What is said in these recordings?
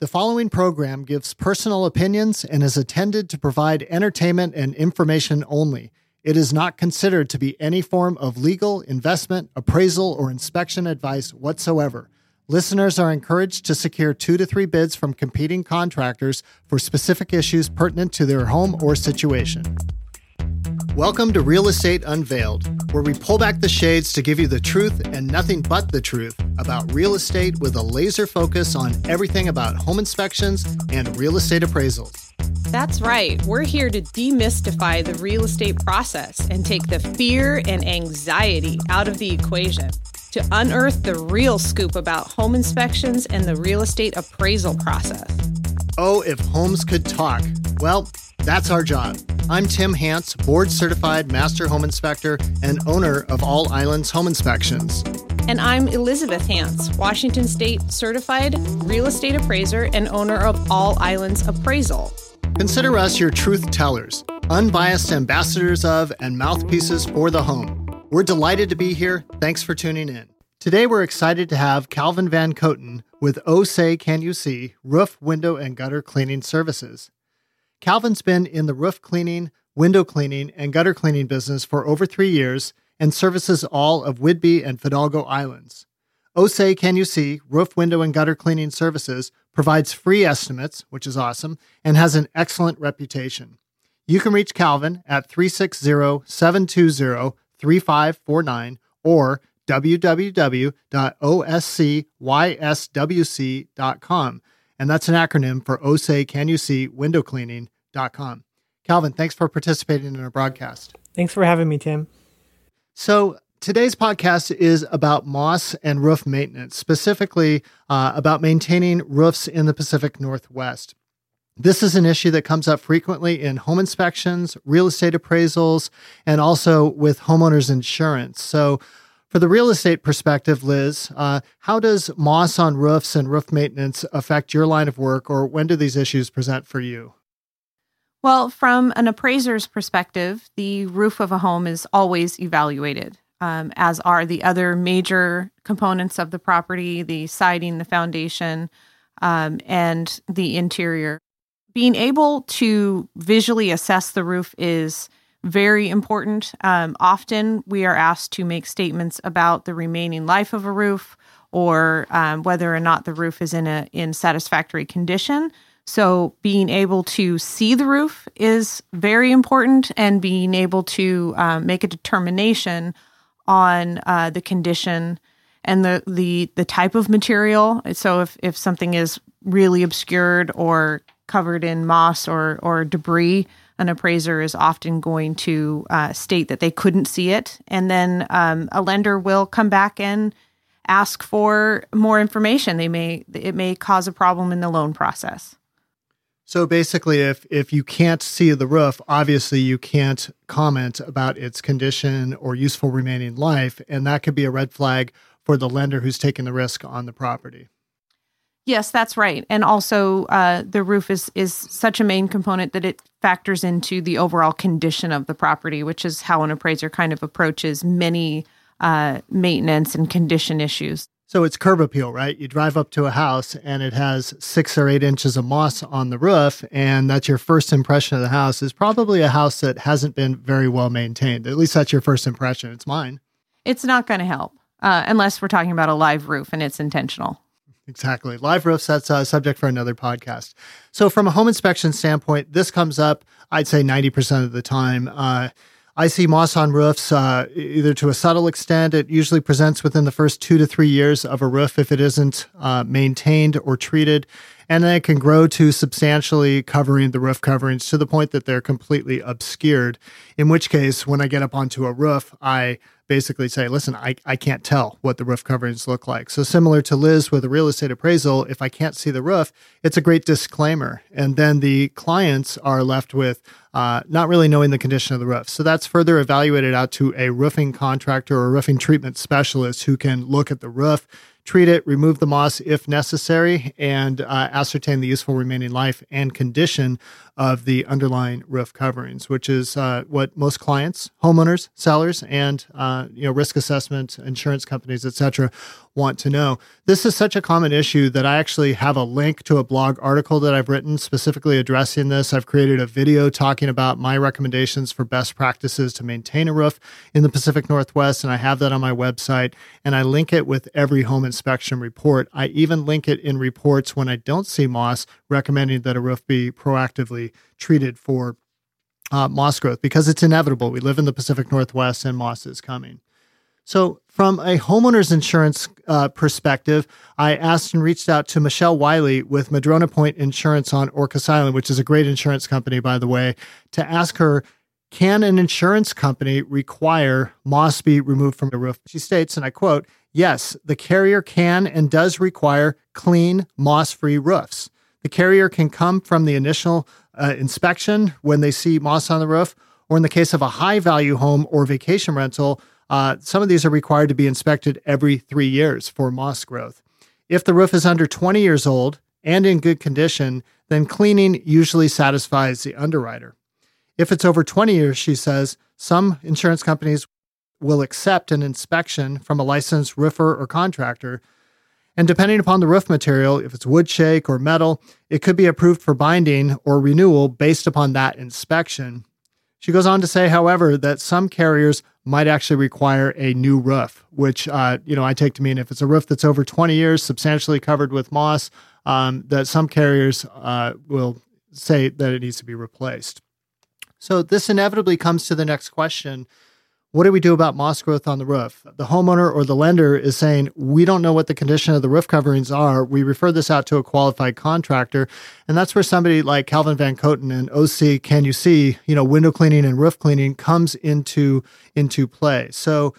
The following program gives personal opinions and is intended to provide entertainment and information only. It is not considered to be any form of legal, investment, appraisal, or inspection advice whatsoever. Listeners are encouraged to secure two to three bids from competing contractors for specific issues pertinent to their home or situation. Welcome to Real Estate Unveiled, where we pull back the shades to give you the truth and nothing but the truth about real estate with a laser focus on everything about home inspections and real estate appraisals. That's right. We're here to demystify the real estate process and take the fear and anxiety out of the equation, to unearth the real scoop about home inspections and the real estate appraisal process. Oh, if homes could talk. Well, that's our job. I'm Tim Hance, board certified master home inspector and owner of All Islands Home Inspections. And I'm Elizabeth Hance, Washington State certified real estate appraiser and owner of All Islands Appraisal. Consider us your truth tellers, unbiased ambassadors of and mouthpieces for the home. We're delighted to be here. Thanks for tuning in. Today, we're excited to have Calvin Van Coten with Oh Say Can You See Roof, Window, and Gutter Cleaning Services. Calvin's been in the roof cleaning, window cleaning, and gutter cleaning business for over three years and services all of Whidbey and Fidalgo Islands. Oh OSE Can You See Roof, Window, and Gutter Cleaning Services provides free estimates, which is awesome, and has an excellent reputation. You can reach Calvin at 360 720 3549 or www.oscyswc.com. And that's an acronym for OSE Can You See Window Cleaning.com. Calvin, thanks for participating in our broadcast. Thanks for having me, Tim. So, today's podcast is about moss and roof maintenance, specifically uh, about maintaining roofs in the Pacific Northwest. This is an issue that comes up frequently in home inspections, real estate appraisals, and also with homeowners insurance. So, for the real estate perspective, Liz, uh, how does moss on roofs and roof maintenance affect your line of work, or when do these issues present for you? Well, from an appraiser's perspective, the roof of a home is always evaluated, um, as are the other major components of the property the siding, the foundation, um, and the interior. Being able to visually assess the roof is very important. Um, often we are asked to make statements about the remaining life of a roof or um, whether or not the roof is in a in satisfactory condition. So being able to see the roof is very important, and being able to um, make a determination on uh, the condition and the, the the type of material. So if if something is really obscured or covered in moss or or debris, an appraiser is often going to uh, state that they couldn't see it, and then um, a lender will come back and ask for more information. They may it may cause a problem in the loan process. So basically, if if you can't see the roof, obviously you can't comment about its condition or useful remaining life, and that could be a red flag for the lender who's taking the risk on the property. Yes, that's right. And also, uh, the roof is is such a main component that it factors into the overall condition of the property, which is how an appraiser kind of approaches many uh, maintenance and condition issues. So it's curb appeal, right? You drive up to a house and it has six or eight inches of moss on the roof, and that's your first impression of the house. Is probably a house that hasn't been very well maintained. At least that's your first impression. It's mine. It's not going to help uh, unless we're talking about a live roof and it's intentional. Exactly. Live roofs, that's a subject for another podcast. So, from a home inspection standpoint, this comes up, I'd say 90% of the time. Uh, I see moss on roofs uh, either to a subtle extent. It usually presents within the first two to three years of a roof if it isn't uh, maintained or treated. And then it can grow to substantially covering the roof coverings to the point that they're completely obscured. In which case, when I get up onto a roof, I basically say, listen, I, I can't tell what the roof coverings look like. So, similar to Liz with a real estate appraisal, if I can't see the roof, it's a great disclaimer. And then the clients are left with uh, not really knowing the condition of the roof. So, that's further evaluated out to a roofing contractor or a roofing treatment specialist who can look at the roof treat it, remove the moss if necessary, and uh, ascertain the useful remaining life and condition of the underlying roof coverings, which is uh, what most clients, homeowners, sellers, and uh, you know risk assessment, insurance companies, etc., want to know. This is such a common issue that I actually have a link to a blog article that I've written specifically addressing this. I've created a video talking about my recommendations for best practices to maintain a roof in the Pacific Northwest, and I have that on my website. And I link it with every home inspection report. I even link it in reports when I don't see moss, recommending that a roof be proactively treated for uh, moss growth because it's inevitable. We live in the Pacific Northwest and moss is coming. So, from a homeowner's insurance uh, perspective, I asked and reached out to Michelle Wiley with Madrona Point Insurance on Orcas Island, which is a great insurance company, by the way, to ask her can an insurance company require moss be removed from the roof? She states, and I quote, Yes, the carrier can and does require clean, moss free roofs. The carrier can come from the initial uh, inspection when they see moss on the roof, or in the case of a high value home or vacation rental, uh, some of these are required to be inspected every three years for moss growth. If the roof is under 20 years old and in good condition, then cleaning usually satisfies the underwriter. If it's over 20 years, she says, some insurance companies will accept an inspection from a licensed roofer or contractor. And depending upon the roof material, if it's wood shake or metal, it could be approved for binding or renewal based upon that inspection. She goes on to say, however, that some carriers might actually require a new roof, which uh, you know I take to mean if it's a roof that's over 20 years, substantially covered with moss, um, that some carriers uh, will say that it needs to be replaced. So this inevitably comes to the next question. What do we do about moss growth on the roof? The homeowner or the lender is saying, We don't know what the condition of the roof coverings are. We refer this out to a qualified contractor. And that's where somebody like Calvin Van Coten and OC Can You See, you know, window cleaning and roof cleaning comes into into play. So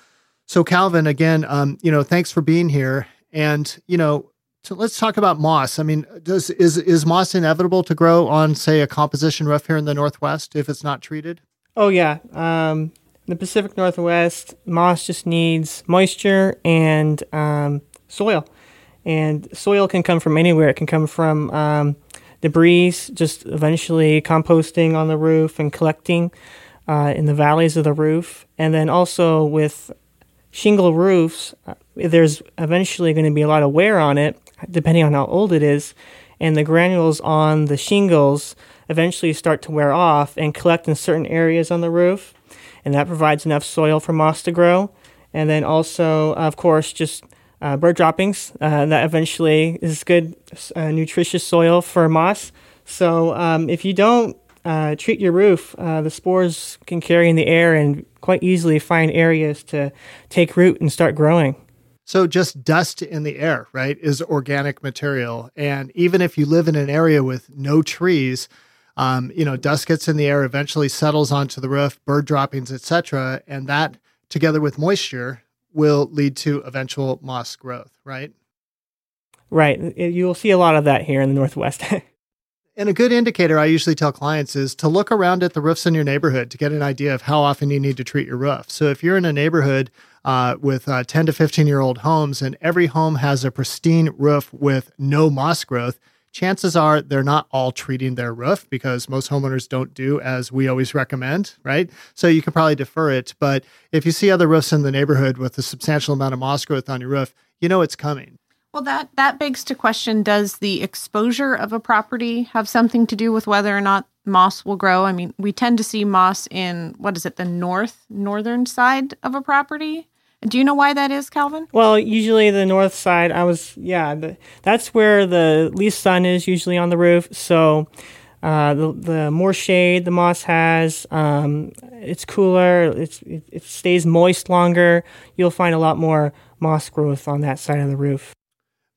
so Calvin, again, um, you know, thanks for being here. And, you know, so let's talk about moss. I mean, does is is moss inevitable to grow on, say, a composition roof here in the Northwest if it's not treated? Oh yeah, um, the Pacific Northwest, moss just needs moisture and um, soil, and soil can come from anywhere. It can come from um, debris, just eventually composting on the roof and collecting uh, in the valleys of the roof, and then also with shingle roofs, uh, there's eventually going to be a lot of wear on it, depending on how old it is, and the granules on the shingles eventually start to wear off and collect in certain areas on the roof, and that provides enough soil for moss to grow. And then also, of course, just uh, bird droppings uh, that eventually is good, uh, nutritious soil for moss. So um, if you don't uh, treat your roof, uh, the spores can carry in the air and quite easily find areas to take root and start growing. So just dust in the air, right, is organic material. And even if you live in an area with no trees, um, you know, dust gets in the air, eventually settles onto the roof, bird droppings, etc., and that together with moisture will lead to eventual moss growth, right? Right. You'll see a lot of that here in the Northwest. And a good indicator I usually tell clients is to look around at the roofs in your neighborhood to get an idea of how often you need to treat your roof. So if you're in a neighborhood uh, with uh, 10 to 15 year old homes and every home has a pristine roof with no moss growth, chances are they're not all treating their roof because most homeowners don't do as we always recommend, right? So you can probably defer it. But if you see other roofs in the neighborhood with a substantial amount of moss growth on your roof, you know it's coming. Well, that that begs to question: Does the exposure of a property have something to do with whether or not moss will grow? I mean, we tend to see moss in what is it, the north northern side of a property. Do you know why that is, Calvin? Well, usually the north side. I was yeah, the, that's where the least sun is usually on the roof. So. Uh, the, the more shade the moss has, um, it's cooler. It's, it, it stays moist longer. You'll find a lot more moss growth on that side of the roof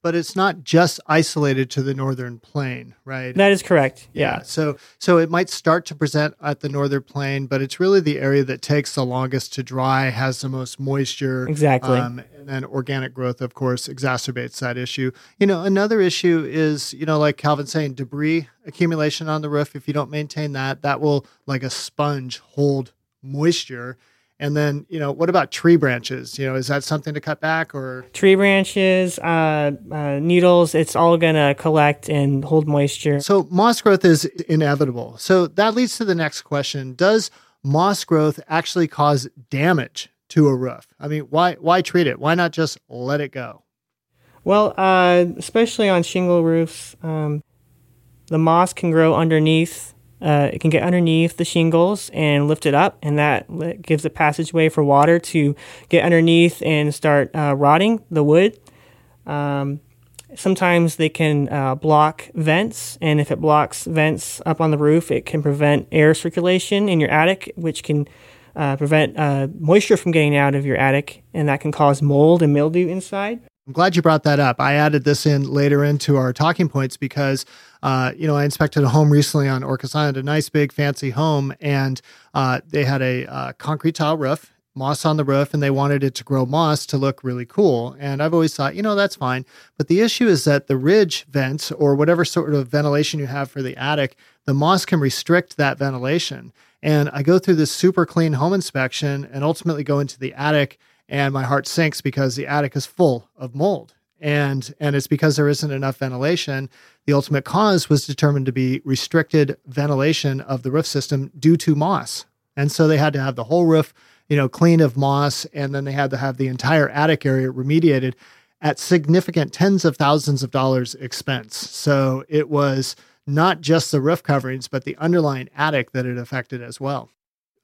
but it's not just isolated to the northern plane, right? That is correct. Yeah. yeah. So so it might start to present at the northern plane, but it's really the area that takes the longest to dry, has the most moisture. Exactly. Um, and then organic growth, of course, exacerbates that issue. You know, another issue is, you know, like Calvin saying, debris accumulation on the roof. If you don't maintain that, that will, like a sponge, hold moisture And then, you know, what about tree branches? You know, is that something to cut back or? Tree branches, uh, uh, needles, it's all going to collect and hold moisture. So moss growth is inevitable. So that leads to the next question. Does moss growth actually cause damage to a roof? I mean, why, why treat it? Why not just let it go? Well, uh, especially on shingle roofs, um, the moss can grow underneath uh, it can get underneath the shingles and lift it up, and that gives a passageway for water to get underneath and start uh, rotting the wood. Um, sometimes they can uh, block vents, and if it blocks vents up on the roof, it can prevent air circulation in your attic, which can uh, prevent uh, moisture from getting out of your attic, and that can cause mold and mildew inside. I'm glad you brought that up. I added this in later into our talking points because, uh, you know, I inspected a home recently on Orcas Island, a nice big fancy home, and uh, they had a uh, concrete tile roof, moss on the roof, and they wanted it to grow moss to look really cool. And I've always thought, you know, that's fine. But the issue is that the ridge vents or whatever sort of ventilation you have for the attic, the moss can restrict that ventilation. And I go through this super clean home inspection and ultimately go into the attic and my heart sinks because the attic is full of mold. And and it's because there isn't enough ventilation. The ultimate cause was determined to be restricted ventilation of the roof system due to moss. And so they had to have the whole roof you know clean of moss and then they had to have the entire attic area remediated at significant tens of thousands of dollars expense. So it was not just the roof coverings but the underlying attic that it affected as well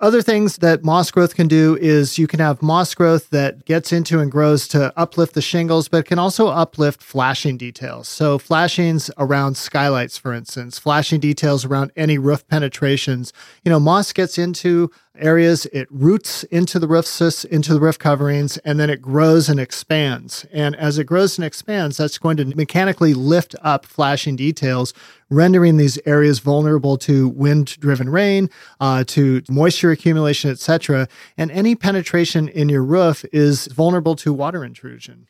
other things that moss growth can do is you can have moss growth that gets into and grows to uplift the shingles, but can also uplift flashing details. So, flashings around skylights, for instance, flashing details around any roof penetrations. You know, moss gets into areas, it roots into the roof into the roof coverings, and then it grows and expands. And as it grows and expands, that's going to mechanically lift up flashing details, rendering these areas vulnerable to wind-driven rain, uh, to moisture accumulation, etc. And any penetration in your roof is vulnerable to water intrusion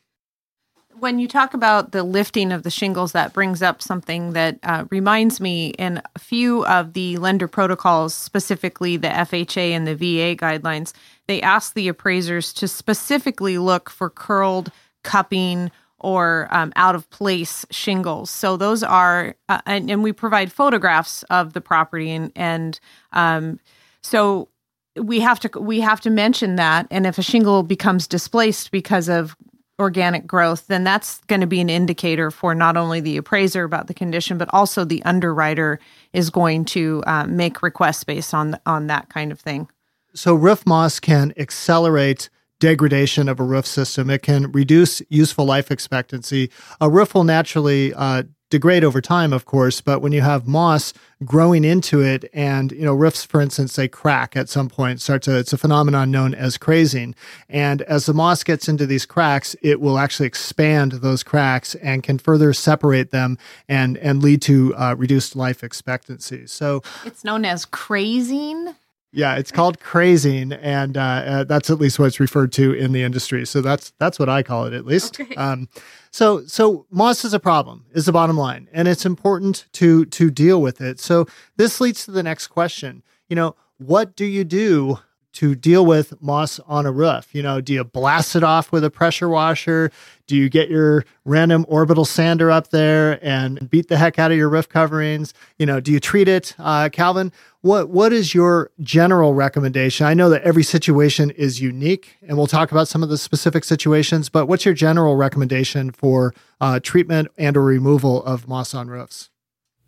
when you talk about the lifting of the shingles, that brings up something that uh, reminds me in a few of the lender protocols, specifically the FHA and the VA guidelines, they ask the appraisers to specifically look for curled cupping or um, out of place shingles. So those are, uh, and, and, we provide photographs of the property, and and um, so we have to we have to mention that. And if a shingle becomes displaced because of organic growth, then that's going to be an indicator for not only the appraiser about the condition, but also the underwriter is going to um, make requests based on on that kind of thing. So roof moss can accelerate degradation of a roof system. It can reduce useful life expectancy. A roof will naturally uh, degrade over time, of course, but when you have moss growing into it and, you know, roofs, for instance, they crack at some point, start to, it's a phenomenon known as crazing. And as the moss gets into these cracks, it will actually expand those cracks and can further separate them and, and lead to uh, reduced life expectancy. So it's known as crazing. Yeah, it's called crazing, and uh, uh, that's at least what it's referred to in the industry. So that's that's what I call it, at least. Okay. Um, so so moss is a problem, is the bottom line, and it's important to to deal with it. So this leads to the next question. You know, what do you do to deal with moss on a roof? You know, do you blast it off with a pressure washer? Do you get your random orbital sander up there and beat the heck out of your roof coverings? You know, do you treat it, uh, Calvin? What What is your general recommendation? I know that every situation is unique, and we'll talk about some of the specific situations. But what's your general recommendation for uh, treatment and or removal of moss on roofs?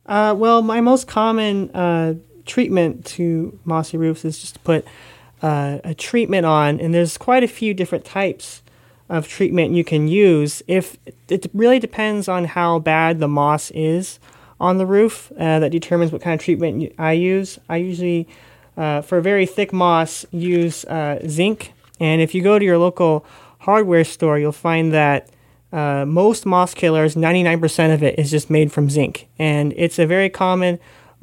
Uh, well, my most common uh, treatment to mossy roofs is just to put uh, a treatment on, and there's quite a few different types of treatment you can use. If it really depends on how bad the moss is on the roof, uh, that determines what kind of treatment I use. I usually, uh, for very thick moss, use uh, zinc. And if you go to your local hardware store, you'll find that uh, most moss killers, 99% of it is just made from zinc. And it's a very common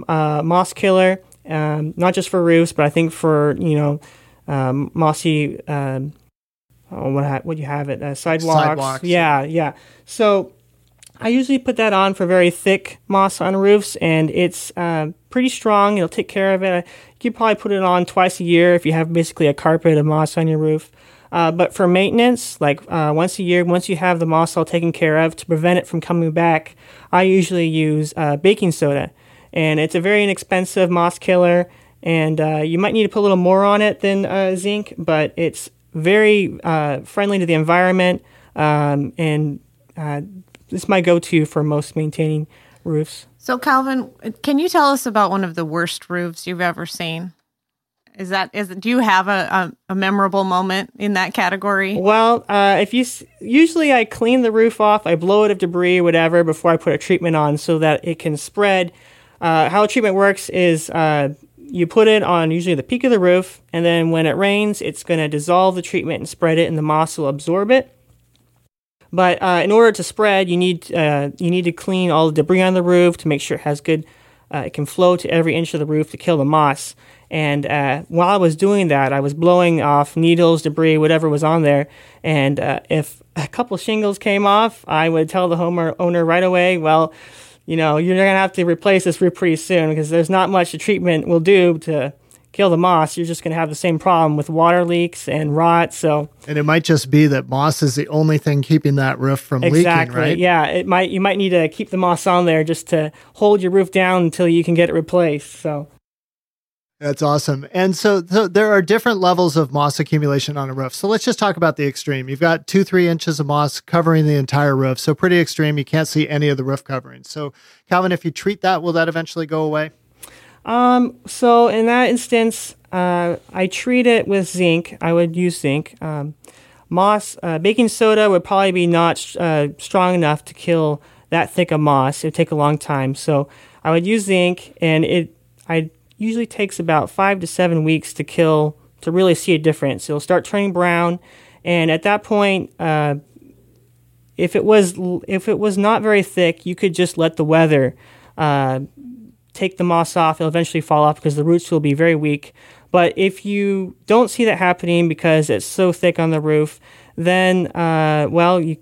uh, moss killer um, not just for roofs, but I think for you know um, mossy. Um, oh, what ha- what you have it uh, sidewalks. sidewalks. Yeah, yeah. So I usually put that on for very thick moss on roofs, and it's uh, pretty strong. It'll take care of it. You could probably put it on twice a year if you have basically a carpet of moss on your roof. Uh, but for maintenance, like uh, once a year, once you have the moss all taken care of, to prevent it from coming back, I usually use uh, baking soda. And it's a very inexpensive moss killer, and uh, you might need to put a little more on it than uh, zinc, but it's very uh, friendly to the environment. Um, and this is my go to for most maintaining roofs. So, Calvin, can you tell us about one of the worst roofs you've ever seen? Is that is do you have a, a, a memorable moment in that category? Well, uh, if you usually I clean the roof off, I blow it of debris, whatever, before I put a treatment on so that it can spread. Uh, how a treatment works is uh, you put it on usually the peak of the roof, and then when it rains, it's going to dissolve the treatment and spread it, and the moss will absorb it. But uh, in order to spread, you need uh, you need to clean all the debris on the roof to make sure it has good. Uh, it can flow to every inch of the roof to kill the moss. And uh, while I was doing that, I was blowing off needles, debris, whatever was on there. And uh, if a couple shingles came off, I would tell the homeowner right away, well, you know, you're going to have to replace this roof pretty soon because there's not much the treatment will do to kill the moss. You're just going to have the same problem with water leaks and rot. So, and it might just be that moss is the only thing keeping that roof from exactly, leaking, right? Yeah, it might. You might need to keep the moss on there just to hold your roof down until you can get it replaced. So. That's awesome. And so, so, there are different levels of moss accumulation on a roof. So let's just talk about the extreme. You've got two, three inches of moss covering the entire roof. So pretty extreme. You can't see any of the roof covering. So, Calvin, if you treat that, will that eventually go away? Um, so in that instance, uh, I treat it with zinc. I would use zinc. Um, moss, uh, baking soda would probably be not uh, strong enough to kill that thick of moss. It would take a long time. So I would use zinc, and it I usually takes about five to seven weeks to kill to really see a difference. It'll start turning brown, and at that point, uh, if it was if it was not very thick, you could just let the weather uh, take the moss off. It'll eventually fall off because the roots will be very weak. But if you don't see that happening because it's so thick on the roof, then uh, well, you,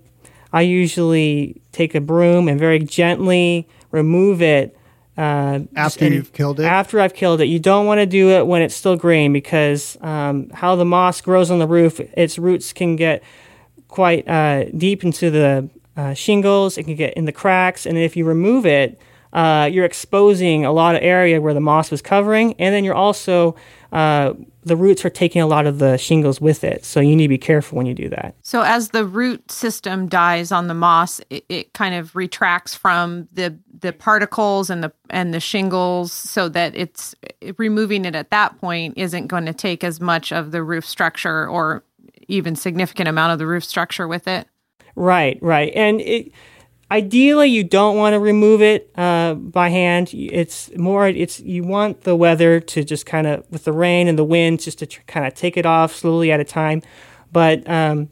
I usually take a broom and very gently remove it uh, after you've killed it? After I've killed it. You don't want to do it when it's still green because um, how the moss grows on the roof, its roots can get quite uh, deep into the uh, shingles. It can get in the cracks. And if you remove it, uh, you're exposing a lot of area where the moss was covering. And then you're also uh, the roots are taking a lot of the shingles with it. So you need to be careful when you do that. So as the root system dies on the moss, it, it, kind of retracts from the the particles and the and the shingles so that it's removing it at that point isn't going to take as much of the roof structure or even significant amount of the roof structure with it. Right, right. And it ideally you don't want to remove it uh, by hand it's more it's you want the weather to just kind of with the rain and the wind just to tr- kind of take it off slowly at a time but um,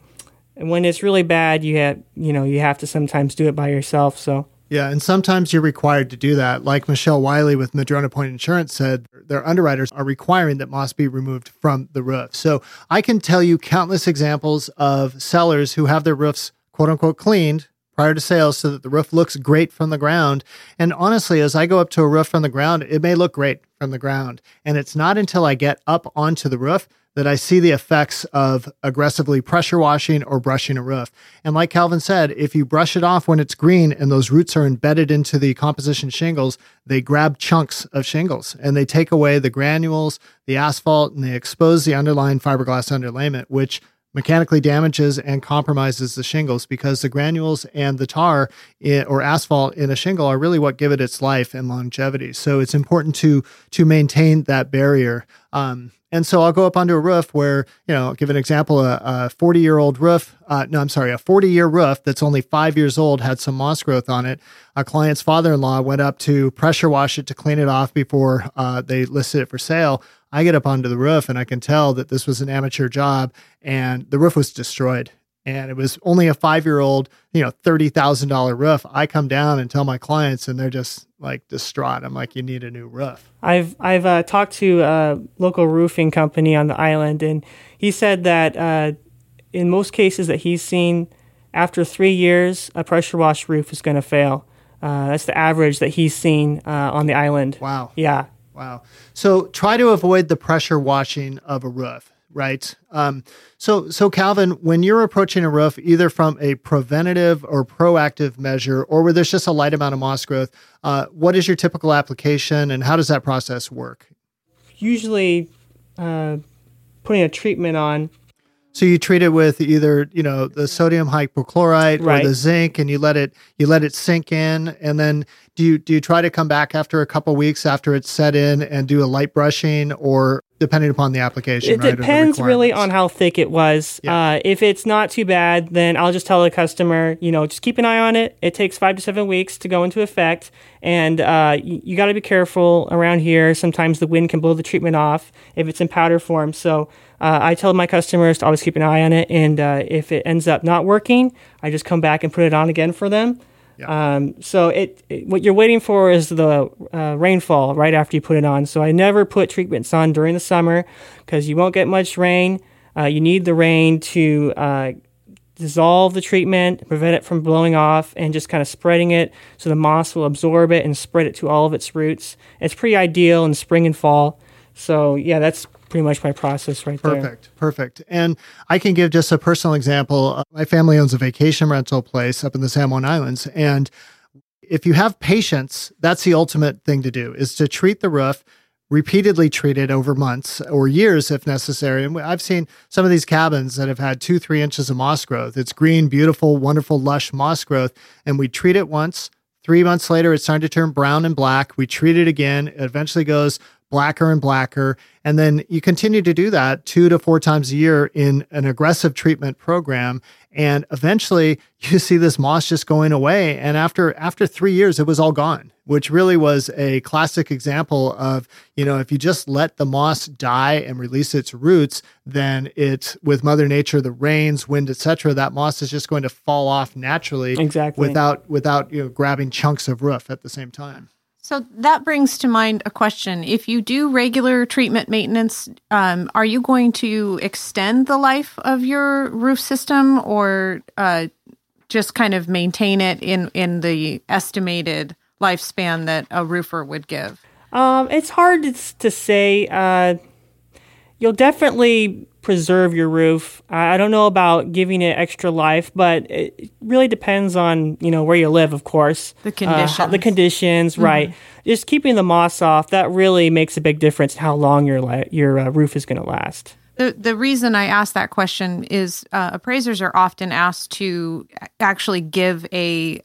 when it's really bad you have you know you have to sometimes do it by yourself so yeah, and sometimes you're required to do that. Like Michelle Wiley with Madrona Point Insurance said, their underwriters are requiring that moss be removed from the roof. So I can tell you countless examples of sellers who have their roofs quote unquote cleaned prior to sales so that the roof looks great from the ground. And honestly, as I go up to a roof from the ground, it may look great from the ground. And it's not until I get up onto the roof that I see the effects of aggressively pressure washing or brushing a roof. And like Calvin said, if you brush it off when it's green and those roots are embedded into the composition shingles, they grab chunks of shingles and they take away the granules, the asphalt, and they expose the underlying fiberglass underlayment, which mechanically damages and compromises the shingles because the granules and the tar in, or asphalt in a shingle are really what give it its life and longevity. So it's important to to maintain that barrier. Um, and so I'll go up onto a roof where, you know, I'll give an example, a 40 year old roof, uh, no, I'm sorry, a 40 year roof that's only five years old had some moss growth on it. A client's father in law went up to pressure wash it to clean it off before uh, they listed it for sale. I get up onto the roof and I can tell that this was an amateur job and the roof was destroyed. And it was only a five year old, you know, $30,000 roof. I come down and tell my clients and they're just like distraught. I'm like, you need a new roof. I've, I've uh, talked to a local roofing company on the island and he said that uh, in most cases that he's seen, after three years, a pressure wash roof is going to fail. Uh, that's the average that he's seen uh, on the island. Wow. Yeah. Wow. So try to avoid the pressure washing of a roof, right? Um, so, so Calvin, when you're approaching a roof, either from a preventative or proactive measure, or where there's just a light amount of moss growth, uh, what is your typical application, and how does that process work? Usually, uh, putting a treatment on so you treat it with either you know the sodium hypochlorite right. or the zinc, and you let it you let it sink in, and then do you do you try to come back after a couple weeks after it's set in and do a light brushing, or depending upon the application? It right, depends really on how thick it was. Yeah. Uh, if it's not too bad, then I'll just tell the customer, you know, just keep an eye on it. It takes five to seven weeks to go into effect, and uh, you, you got to be careful around here. Sometimes the wind can blow the treatment off if it's in powder form. So uh, I tell my customers to always keep an eye on it, and uh, if it ends up not working, I just come back and put it on again for them. Um, so it, it, what you're waiting for is the uh, rainfall right after you put it on. So I never put treatments on during the summer because you won't get much rain. Uh, you need the rain to uh, dissolve the treatment, prevent it from blowing off, and just kind of spreading it so the moss will absorb it and spread it to all of its roots. It's pretty ideal in spring and fall. So yeah, that's pretty much my process right perfect, there. Perfect, perfect. And I can give just a personal example. Uh, my family owns a vacation rental place up in the San Juan Islands, and if you have patience, that's the ultimate thing to do: is to treat the roof repeatedly treat it over months or years if necessary. And I've seen some of these cabins that have had two, three inches of moss growth. It's green, beautiful, wonderful, lush moss growth. And we treat it once. Three months later, it's starting to turn brown and black. We treat it again. It eventually goes blacker and blacker. And then you continue to do that two to four times a year in an aggressive treatment program. And eventually you see this moss just going away. And after, after three years, it was all gone, which really was a classic example of, you know, if you just let the moss die and release its roots, then it, with mother nature, the rains, wind, etc., that moss is just going to fall off naturally. Exactly. Without, without, you know, grabbing chunks of roof at the same time. So that brings to mind a question. If you do regular treatment maintenance, um, are you going to extend the life of your roof system or uh, just kind of maintain it in, in the estimated lifespan that a roofer would give? Um, it's hard to, say. Uh, you'll definitely preserve your roof. I don't know about giving it extra life, but it really depends on you know where you live, of course. The conditions. Uh, the conditions, mm-hmm. right? Just keeping the moss off that really makes a big difference in how long your li- your uh, roof is going to last. The, the reason I ask that question is uh, appraisers are often asked to actually give a,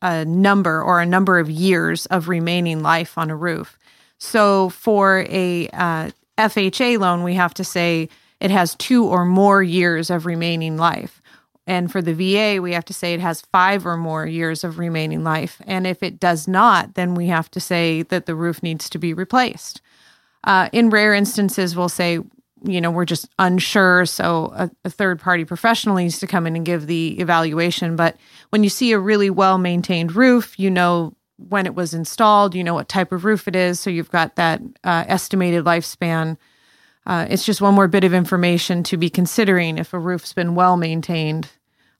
a number or a number of years of remaining life on a roof. So for a uh, FHA loan, we have to say it has two or more years of remaining life. And for the VA, we have to say it has five or more years of remaining life. And if it does not, then we have to say that the roof needs to be replaced. Uh, in rare instances, we'll say, you know, we're just unsure. So a, a third party professional needs to come in and give the evaluation. But when you see a really well maintained roof, you know when it was installed, you know what type of roof it is. So you've got that uh, estimated lifespan uh, it's just one more bit of information to be considering. If a roof's been well maintained,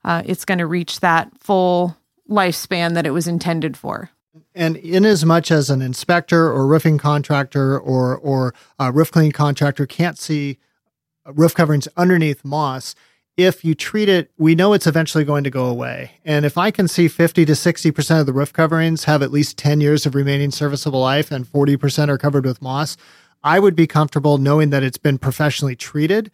uh, it's going to reach that full lifespan that it was intended for. And in as much as an inspector or roofing contractor or or a roof cleaning contractor can't see roof coverings underneath moss, if you treat it, we know it's eventually going to go away. And if I can see 50 to 60% of the roof coverings have at least 10 years of remaining serviceable life and 40% are covered with moss, I would be comfortable knowing that it's been professionally treated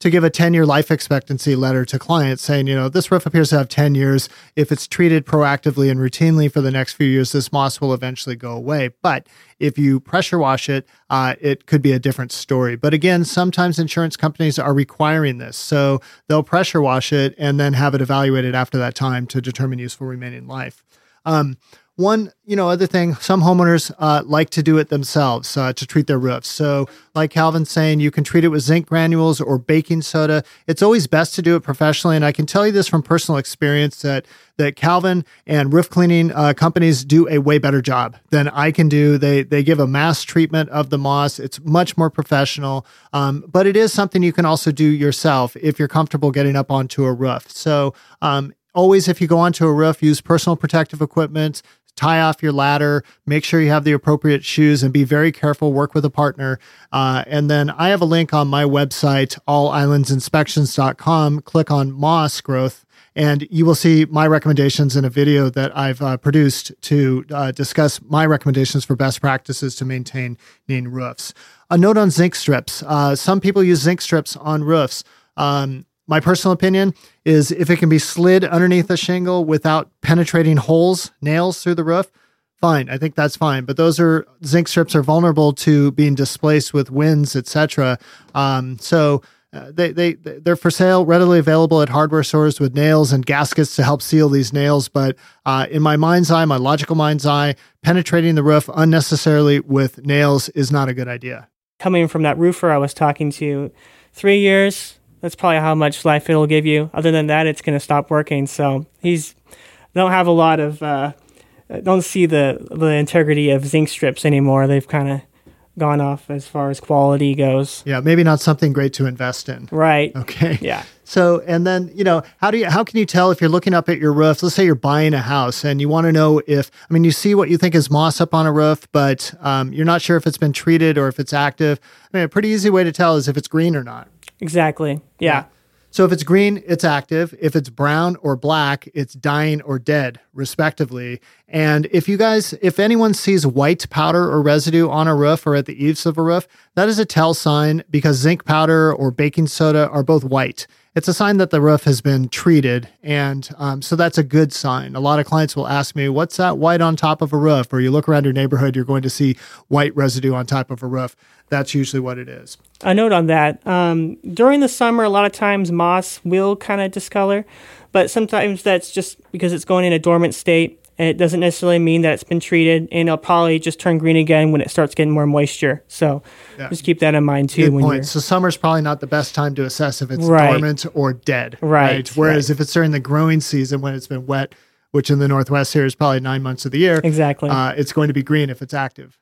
to give a 10 year life expectancy letter to clients saying, you know, this roof appears to have 10 years. If it's treated proactively and routinely for the next few years, this moss will eventually go away. But if you pressure wash it, uh, it could be a different story. But again, sometimes insurance companies are requiring this. So they'll pressure wash it and then have it evaluated after that time to determine useful remaining life. Um, one, you know, other thing, some homeowners uh, like to do it themselves uh, to treat their roofs. So, like Calvin's saying, you can treat it with zinc granules or baking soda. It's always best to do it professionally, and I can tell you this from personal experience that that Calvin and roof cleaning uh, companies do a way better job than I can do. They they give a mass treatment of the moss. It's much more professional, um, but it is something you can also do yourself if you're comfortable getting up onto a roof. So um, always, if you go onto a roof, use personal protective equipment. Tie off your ladder. Make sure you have the appropriate shoes, and be very careful. Work with a partner. Uh, and then I have a link on my website, allislandsinspections.com. Click on moss growth and you will see my recommendations in a video that I've uh, produced to uh, discuss my recommendations for best practices to maintain roofs. A note on zinc strips. Uh, some people use zinc strips on roofs. Um, my personal opinion is if it can be slid underneath a shingle without penetrating holes, nails through the roof, fine. I think that's fine. But those are zinc strips are vulnerable to being displaced with winds, etc. Um, so uh, they they they're for sale, readily available at hardware stores with nails and gaskets to help seal these nails. But uh, in my mind's eye, my logical mind's eye, penetrating the roof unnecessarily with nails is not a good idea. Coming from that roofer I was talking to, three years. That's probably how much life it'll give you. Other than that, it's going to stop working. So he's don't have a lot of uh, don't see the the integrity of zinc strips anymore. They've kind of gone off as far as quality goes. Yeah, maybe not something great to invest in. Right. Okay. Yeah. So, and then, you know, how do you how can you tell if you're looking up at your roof? Let's say you're buying a house and you want to know if I mean you see what you think is moss up on a roof, but um, you're not sure if it's been treated or if it's active. I mean, a pretty easy way to tell is if it's green or not. Exactly. yeah. yeah. So if it's green, it's active. If it's brown or black, it's dying or dead, respectively. And if you guys, if anyone sees white powder or residue on a roof or at the eaves of a roof, that is a tell sign because zinc powder or baking soda are both white it's a sign that the roof has been treated. And um, so that's a good sign. A lot of clients will ask me, What's that white on top of a roof? Or you look around your neighborhood, you're going to see white residue on top of a roof. That's usually what it is. A note on that um, during the summer, a lot of times moss will kind of discolor, but sometimes that's just because it's going in a dormant state. It doesn't necessarily mean that it's been treated, and it'll probably just turn green again when it starts getting more moisture. So yeah. just keep that in mind too. Good point. So summer's probably not the best time to assess if it's right. dormant or dead. Right. right? Whereas right. if it's during the growing season when it's been wet, which in the Northwest here is probably nine months of the year, exactly, uh, it's going to be green if it's active.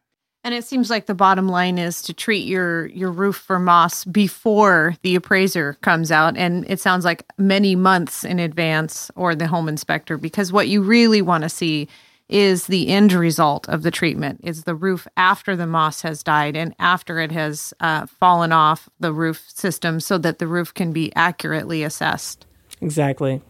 And it seems like the bottom line is to treat your your roof for moss before the appraiser comes out. And it sounds like many months in advance or the home inspector because what you really want to see is the end result of the treatment is the roof after the moss has died and after it has uh, fallen off the roof system so that the roof can be accurately assessed. Exactly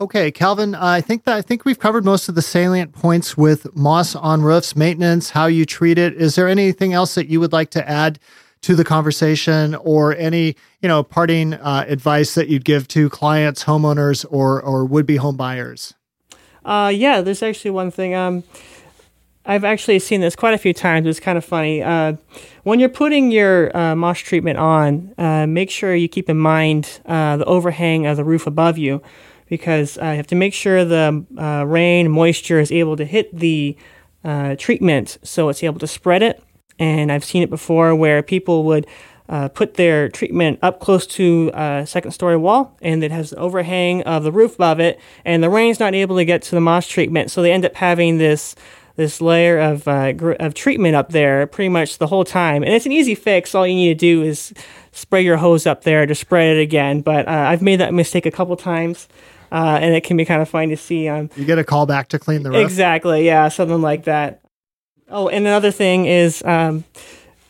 Okay, Calvin, I think that I think we've covered most of the salient points with moss on roofs, maintenance, how you treat it. Is there anything else that you would like to add to the conversation, or any you know parting uh, advice that you'd give to clients, homeowners, or or would be home buyers? Uh, yeah, there's actually one thing. Um, I've actually seen this quite a few times. It's kind of funny. Uh, when you're putting your uh, moss treatment on, uh, make sure you keep in mind uh, the overhang of the roof above you because I have to make sure the uh, rain moisture is able to hit the uh, treatment so it's able to spread it. And I've seen it before where people would uh, put their treatment up close to a second story wall and it has the overhang of the roof above it, and the rain's not able to get to the moss treatment, so they end up having this this layer of uh, gr- of treatment up there pretty much the whole time. And it's an easy fix. All you need to do is spray your hose up there to spread it again. But uh, I've made that mistake a couple times uh, and it can be kind of fun to see. Um, you get a call back to clean the roof. Exactly, yeah, something like that. Oh, and another thing is, um,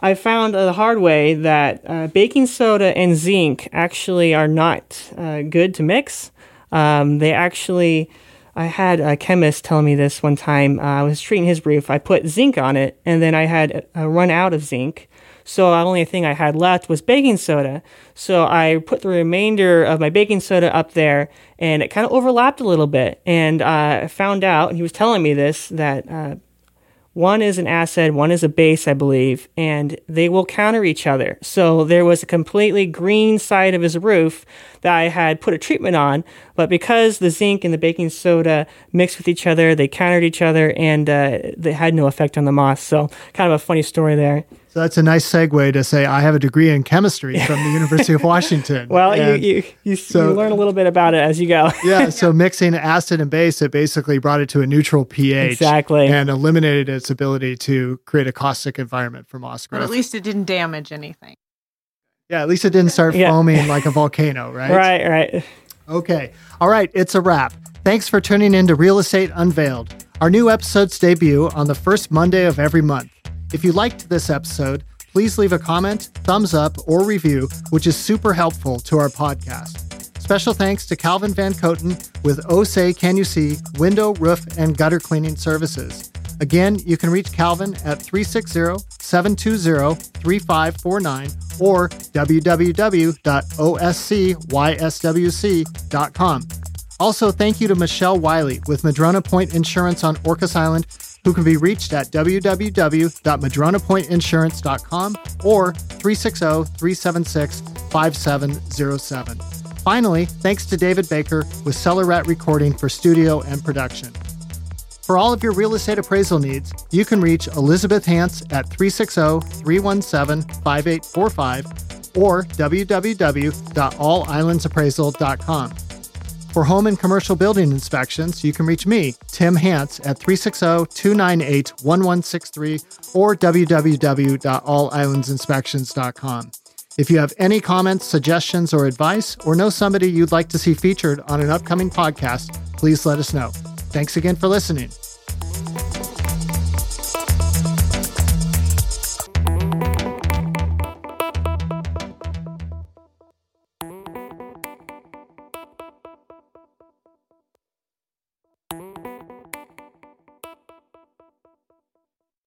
I found the hard way that uh, baking soda and zinc actually are not uh, good to mix. Um, they actually, I had a chemist tell me this one time. Uh, I was treating his roof. I put zinc on it, and then I had a run out of zinc. So the only thing I had left was baking soda. So I put the remainder of my baking soda up there, and it kind of overlapped a little bit. And uh, I found out, and he was telling me this, that uh, one is an acid, one is a base, I believe, and they will counter each other. So there was a completely green side of his roof that I had put a treatment on, but because the zinc and the baking soda mixed with each other, they countered each other, and uh, they had no effect on the moss. So kind of a funny story there. So that's a nice segue to say I have a degree in chemistry from the University of Washington. well, you, you, you, so, you, learn a little bit about it as you go. yeah. So mixing acid and base, it basically brought it to a neutral pH. Exactly. And eliminated its ability to create a caustic environment for moss growth. But at least it didn't damage anything. Yeah. At least it didn't start yeah. foaming like a volcano, right? Right, right. Okay. All right. It's a wrap. Thanks for tuning in to Real Estate Unveiled. Our new episodes debut on the first Monday of every month. If you liked this episode, please leave a comment, thumbs up, or review, which is super helpful to our podcast. Special thanks to Calvin Van Coten with OSE Can You See Window, Roof, and Gutter Cleaning Services. Again, you can reach Calvin at 360 720 3549 or www.oscyswc.com. Also, thank you to Michelle Wiley with Madrona Point Insurance on Orcas Island, who can be reached at www.madronapointinsurance.com or 360 376 5707. Finally, thanks to David Baker with Cellar Rat Recording for studio and production. For all of your real estate appraisal needs, you can reach Elizabeth Hance at 360 317 5845 or www.allislandsappraisal.com. For home and commercial building inspections, you can reach me, Tim Hance, at 360 298 1163 or www.allislandsinspections.com. If you have any comments, suggestions, or advice, or know somebody you'd like to see featured on an upcoming podcast, please let us know. Thanks again for listening.